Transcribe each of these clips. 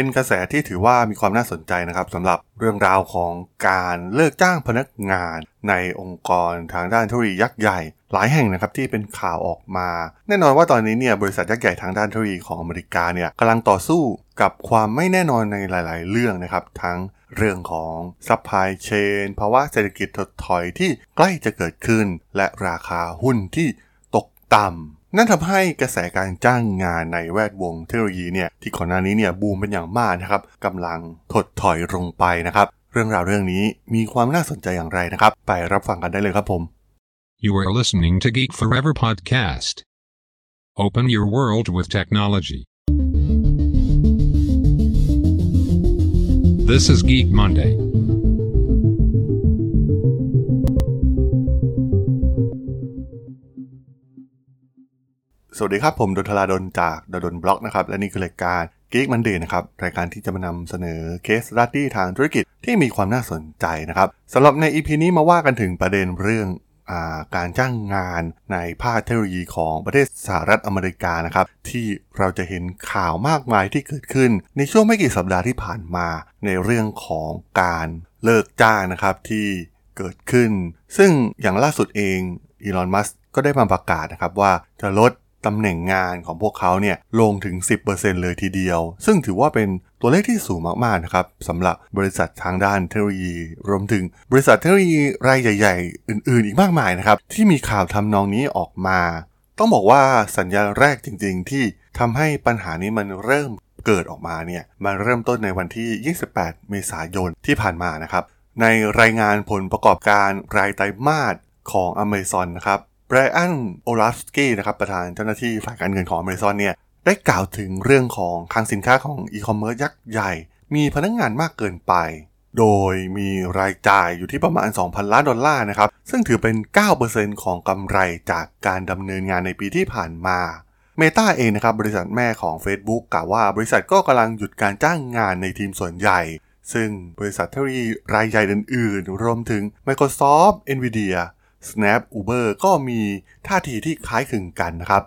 เป็นกระแสที่ถือว่ามีความน่าสนใจนะครับสำหรับเรื่องราวของการเลิกจ้างพนักงาน ในองค์กรทางด้านเทคโนโลยียักษ์ใหญ่ หลายแห่งนะครับที่เป็นข่าวออกมา แน่นอนว่าตอนนี้เนี่ยบริษัทยักษ์ใหญ่ทางด้านเทคโนโลยีของอเมริกาเนี่ยกำลังต่อสู้กับความไม่แน่นอนในหลาย ๆ เรื่องนะครับ ทั้งเรื่องของ supply chain ภาวะเศรษฐกิจถดถอยที่ใกล้จะเกิดขึ้น และราคาหุ้นที่ตกต่ำ นั่นทำให้กระแสการจ้างงานในแวดวงเทคโนโลยีเนี่ยที่ก่อนหน้านี้เนี่ยบูมเป็นอย่างมากนะครับกำลังถดถอยลงไปนะครับ เรื่องราวเรื่องนี้มีความน่าสนใจอย่างไรนะครับ ไปรับฟังกันได้เลยครับผม You are listening to Geek Forever podcast. Open your world with technology. This is Geek Monday. สวัสดีครับ ผมดนทลาดนจากดนบล็อกนะครับ และนี่คือรายการ Geek Monday นะครับ รายการที่จะมานำเสนอเคส s ั u ดี้ทางธุรกิจที่มีความน่าสนใจนะครับสำหรับใน EP นี้มาว่ากันถึงประเด็นเรื่องอาการจ้างงานในภาคเทคโนโลยีของประเทศสหรัฐอเมริกานะครับ ที่เราจะเห็นข่าวมากมายที่เกิดขึ้น ในช่วงไม่กี่สัปดาห์ที่ผ่านมา ในเรื่องของการเลิกจ้างนะครับที่เกิดขึ้น ซึ่งอย่างล่าสุดเองอีลอนมัสก็ได้มาประกาศนะครับว่าจะลด ตำแหน่งงานของพวกเขาเนี่ยลงถึง 10%เลยทีเดียว ซึ่งถือว่าเป็นตัวเลขที่สูงมากๆนะครับสำหรับบริษัททางด้านเทคโนโลยี รวมถึงบริษัทเทคโนโลยีรายใหญ่ ๆ อื่น ๆ อีกมากมายนะครับ ที่มีข่าวทำนองนี้ออกมา ต้องบอกว่าสัญญาณแรกจริง ๆ ที่ทำให้ปัญหานี้มันเริ่มเกิดออกมาเนี่ยมันเริ่มต้นในวันที่ 28 เมษายนที่ผ่านมานะครับในรายงานผลประกอบการรายไตรมาสของ Amazon นะครับ ไบรอันโอลาฟสกี้นะครับประธานเจ้าหน้าที่ฝ่ายการเงินของ Amazon เนี่ยได้กล่าวถึงเรื่องของคลังสินค้าของอีคอมเมิร์ซยักษ์ใหญ่ มีพนักงานมากเกินไป โดยมีรายจ่ายอยู่ที่ประมาณ 2,000 ล้านดอลลาร์นะครับ ซึ่งถือเป็น 9%ของกำไรจากการดำเนินงานในปีที่ผ่านมา เมตาเองนะครับบริษัทแม่ของ Facebook กล่าวว่าบริษัทก็กำลังหยุดการจ้างงานในทีมส่วนใหญ่ ซึ่งบริษัทเทคโนโลยีรายใหญ่อื่นๆ รวมถึง Microsoft, Nvidia Snap Uber ก็มีท่าทีที่คล้ายคลึงกันนะครับ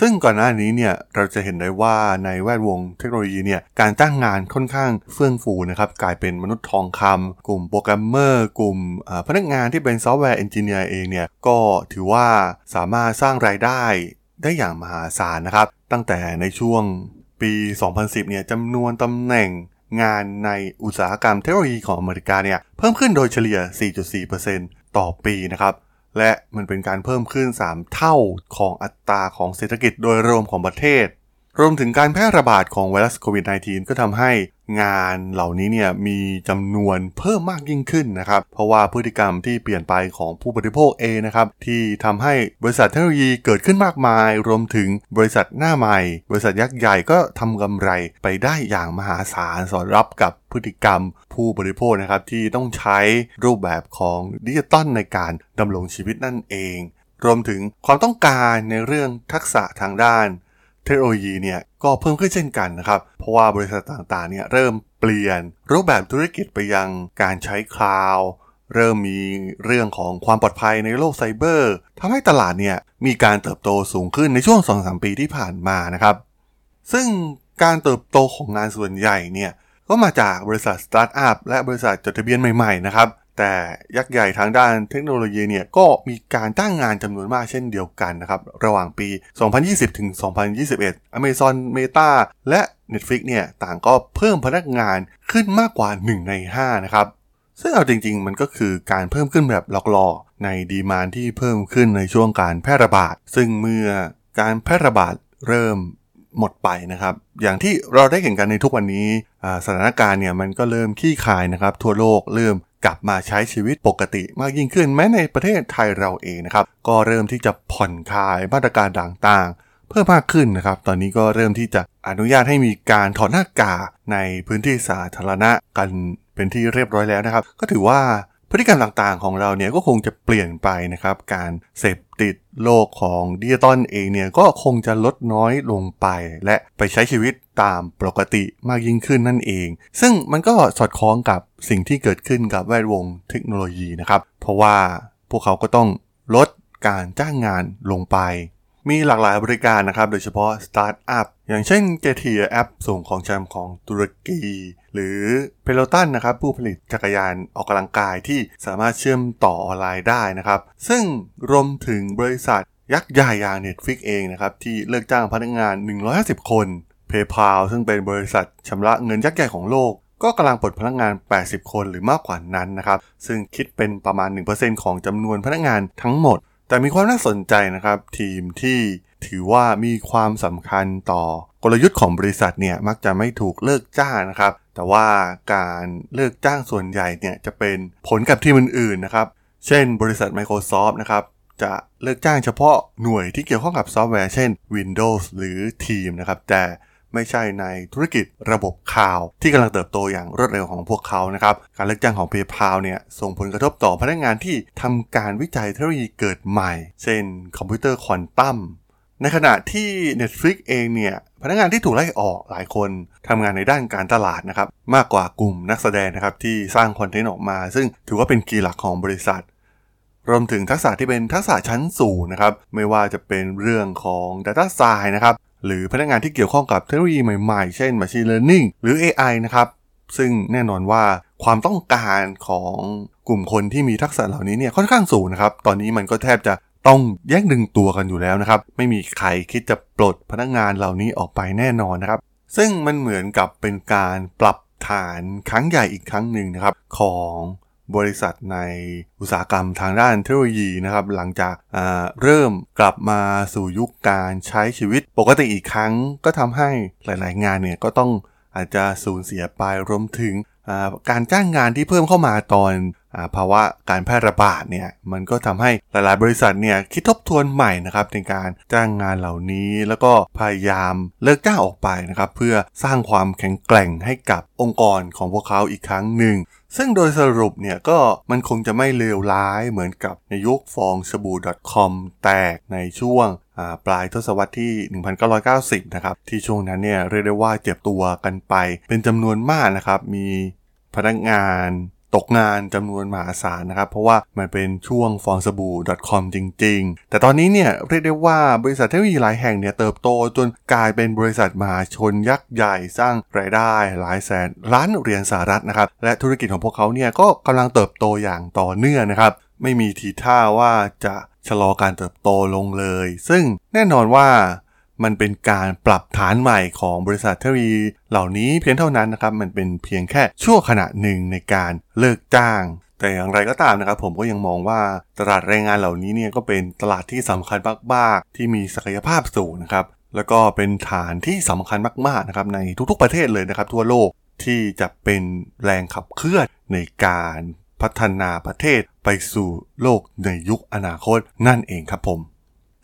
ซึ่งก่อนหน้านี้เนี่ยเราจะเห็นได้ว่าในแวดวงเทคโนโลยีเนี่ยการจ้างงานค่อนข้างเฟื่องฟูนะครับ กลายเป็นมนุษย์ทองคำกลุ่มโปรแกรมเมอร์ กลุ่มพนักงานที่เป็น software engineer เองเนี่ยก็ถือว่าสามารถสร้างรายได้ได้อย่างมหาศาลนะครับ ตั้งแต่ในช่วงปี 2010 เนี่ยจำนวนตำแหน่งงานในอุตสาหกรรมเทคโนโลยีของอเมริกาเนี่ยเพิ่มขึ้นโดยเฉลี่ย 4.4%ต่อปีนะครับ และมันเป็นการเพิ่มขึ้น 3 เท่าของอัตราของเศรษฐกิจโดยรวมของประเทศ รวมถึงการแพร่ระบาดของไวรัสโควิด -19 ก็ทำให้ งานเหล่านี้เนี่ยมีจำนวนเพิ่มมากยิ่งขึ้นนะครับ เพราะว่าพฤติกรรมที่เปลี่ยนไปของผู้บริโภคเองนะครับที่ทำให้บริษัทเทคโนโลยีเกิดขึ้นมากมาย รวมถึงบริษัทหน้าใหม่ บริษัทยักษ์ใหญ่ก็ทำกำไรไปได้อย่างมหาศาลสอดรับกับพฤติกรรมผู้บริโภคนะครับที่ต้องใช้รูปแบบของดิจิตอลในการดำรงชีวิตนั่นเอง รวมถึงความต้องการในเรื่องทักษะทางด้าน เทคโนโลยีเนี่ยก็เพิ่มขึ้นเช่นกันนะครับเราะว่าบริษัทต่างๆเนี่ยเริ่มเปลี่ยนรูปแบบธุรกิจไปยังการใช้คลาวด์เริ่มมีเรื่องของความปลอดภัยในโลกไซเบอร์ทำให้ตลาดเนี่ยมีการเติบโตสูงขึ้นในช่วง 2-3 ปีที่ผ่านมานะครับ ซึ่งการเติบโตของงานส่วนใหญ่เนี่ยก็มาจากบริษัทสตาร์ทอัพและบริษัทจดทะเบียนใหม่ๆนะครับ แต่ยักษ์ใหญ่ทางด้านเทคโนโลยีเนี่ยก็มีการจ้งงานจำนวนมากเช่นเดียวกันนะครับ ระหว่างปี 2020 ถึง 2021 Amazon Meta และ Netflix เนี่ยต่างก็เพิ่มพนักงานขึ้นมากกว่า 1 ใน 5 นะครับ ซึ่งเอาจริงๆ มันก็คือการเพิ่มขึ้นแบบหลอกๆ ในดีมานที่เพิ่มขึ้นในช่วงการแพร่ระบาด ซึ่งเมื่อการแพร่ระบาดเริ่ม หมดไปนะครับ อย่างที่เราได้เห็นกันในทุกวันนี้สถานการณ์เนี่ยมันก็เริ่มขี้คายนะครับ ทั่วโลกเริ่มกลับมาใช้ชีวิตปกติมากยิ่งขึ้นแม้ในประเทศไทยเราเองนะครับ ก็เริ่มที่จะผ่อนคลายมาตรการต่างๆ เพิ่มมากขึ้นนะครับ ตอนนี้ก็เริ่มที่จะอนุญาตให้มีการถอดหน้ากากในพื้นที่สาธารณะกันเป็นที่เรียบร้อยแล้วนะครับ ก็ถือว่า พฤติกรรมต่างๆของเราเนี่ยก็คงจะเปลี่ยนไปนะครับ การเสพติดโลกของดิจิตอลเองเนี่ยก็คงจะลดน้อยลงไป และไปใช้ชีวิตตามปกติมากยิ่งขึ้นนั่นเอง ซึ่งมันก็สอดคล้องกับสิ่งที่เกิดขึ้นกับแวดวงเทคโนโลยีนะครับ เพราะว่าพวกเขาก็ต้องลดการจ้างงานลงไปมีหลากหลายบริการนะครับ โดยเฉพาะสตาร์ทอัพอย่างเช่น Getir แอปส่งของชำของตุรกี หรือ Peloton นะครับผู้ผลิตจักรยานออกกำลังกายที่สามารถเชื่อมต่อออนไลน์ได้นะครับ ซึ่งรวมถึงบริษัทยักษ์ใหญ่อย่าง Netflix เองนะครับ ที่เลิกจ้างพนักงาน 150 คน PayPal ซึ่งเป็นบริษัทชำระเงินยักษ์ใหญ่ของโลก ก็กำลังปลดพนักงาน 80 คนหรือมากกว่านั้นนะครับ ซึ่งคิดเป็นประมาณ 1%ของจำนวนพนักงานทั้งหมด แต่มีความน่าสนใจนะครับ ทีมที่ถือว่ามีความสำคัญต่อกลยุทธ์ของบริษัทเนี่ยมักจะไม่ถูกเลิกจ้างนะครับ แต่ว่าการเลิกจ้างส่วนใหญ่เนี่ยจะเป็นผลกับทีมอื่นๆนะครับ เช่นบริษัท Microsoft นะครับจะเลิกจ้างเฉพาะหน่วยที่เกี่ยวข้องกับซอฟต์แวร์เช่น Windows หรือ Team นะครับ แต่ไม่ใช่ในธุรกิจระบบข่าวที่กำลังเติบโตอย่างรวดเร็วของพวกเขานะครับ การเลิกจ้างของ PayPal เนี่ยส่งผลกระทบต่อพพนักงานที่ทำการวิจัยเทคโนโลยีเกิดใหม่ เช่นคอมพิวเตอร์ควอนตัมในขณะที่ Netflix เองเนี่ย นักงานที่ถูกไล่ออกหลายคนทำงานในด้านการตลาดนะครับมากกว่ากลุ่มนักแสดงนะครับที่สร้างคอนเทนต์ออกมา ซึ่งถือว่าเป็น key หลักของบริษัท รวมถึงทักษะที่เป็นทักษะชั้นสูงนะครับไม่ว่าจะเป็นเรื่องของ Data Science นะครับหรือพนักงานที่เกี่ยวข้องกับเทคโนโลยีใหม่ๆ เช่น Machine Learning หรือ AI นะครับซึ่งแน่นอนว่าความต้องการของกลุ่มคนที่มีทักษะเหล่านี้เนี่ยค่อนข้างสูงนะครับ ตอนนี้มันก็แทบจะ ต้องแยกดึงตัวกันอยู่แล้วนะครับ ไม่มีใครคิดจะปลดพนักงานเหล่านี้ออกไปแน่นอนนะครับ ซึ่งมันเหมือนกับเป็นการปรับฐานครั้งใหญ่อีกครั้งหนึ่งนะครับ ของบริษัทในอุตสาหกรรมทางด้านเทคโนโลยีนะครับ หลังจากเริ่มกลับมาสู่ยุคการใช้ชีวิตปกติอีกครั้ง ก็ทำให้หลาย ๆ งานเนี่ยก็ต้องอาจจะสูญเสียไปรวมถึงการจ้างงานที่เพิ่มเข้ามาตอน ภาวะการแพร่ระบาดเนี่ยมันก็ทำให้หลายๆ บริษัทเนี่ยคิดทบทวนใหม่นะครับในการจ้างงานเหล่านี้แล้วก็พยายามเลิกจ้างออกไปนะครับเพื่อสร้างความแข็งแกร่งให้กับองค์กรของพวกเขาอีกครั้งหนึ่งซึ่งโดยสรุปเนี่ยก็มันคงจะไม่เลวร้ายเหมือนกับในยุคฟองสบู่ .com แตกในช่วงปลายทศวรรษที่ 1990 นะครับ ที่ช่วงนั้นเนี่ยเรียกได้ว่าเจ็บตัวกันไป เป็นจำนวนมากนะครับ มีพนักงาน ตกงานจำนวนมหาศาลนะครับ เพราะว่ามันเป็นช่วงฟองสบู่ .com จริง ๆ แต่ตอนนี้เนี่ยเรียกได้ว่าบริษัทเทคโนโลยีหลายแห่งเนี่ยเติบโตจนกลายเป็นบริษัทมหาชนยักษ์ใหญ่สร้างรายได้หลายแสนล้านเหรียญสหรัฐนะครับและธุรกิจของพวกเขาเนี่ยก็กำลังเติบโตอย่างต่อเนื่องนะครับไม่มีทีท่าว่าจะชะลอการเติบโตลงเลย ซึ่งแน่นอนว่า มันเป็นการปรับฐานใหม่ของบริษัทเทคโนโลยีเหล่านี้เพียงเท่านั้นนะครับ มันเป็นเพียงแค่ชั่วขณะหนึ่งในการเลิกจ้าง แต่อย่างไรก็ตามนะครับผมก็ยังมองว่าตลาดแรงงานเหล่านี้เนี่ยก็เป็นตลาดที่สำคัญมากๆที่มีศักยภาพสูงนะครับแล้วก็เป็นฐานที่สำคัญมากๆนะครับในทุกๆประเทศเลยนะครับ ทั่วโลกที่จะเป็นแรงขับเคลื่อนในการพัฒนาประเทศไปสู่โลกในยุคอนาคตนั่นเองครับผม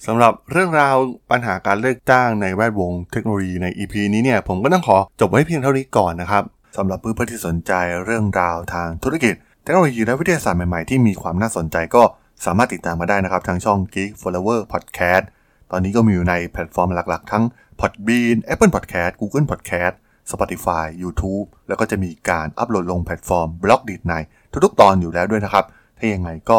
สำหรับเรื่องราวปัญหาการเลิกจ้างในแวดวงเทคโนโลยีใน EP นี้เนี่ยผมก็ต้องขอจบไว้เพียงเท่านี้ก่อนนะครับสำหรับเพื่อนๆที่สนใจเรื่องราวทางธุรกิจ เทคโนโลยีและวิทยาศาสตร์ใหม่ๆ ที่มีความน่าสนใจก็สามารถติดตามมาได้นะครับ ทางช่อง Geek Forever Podcast ตอนนี้ก็มีอยู่ในแพลตฟอร์มหลักๆ ทั้ง Podbean Apple Podcast Google Podcast Spotify YouTube แล้วก็จะมีการอัปโหลดลงแพลตฟอร์ม Blockdit ในทุกๆตอนอยู่แล้วด้วยนะครับ ถ้ายังไงก็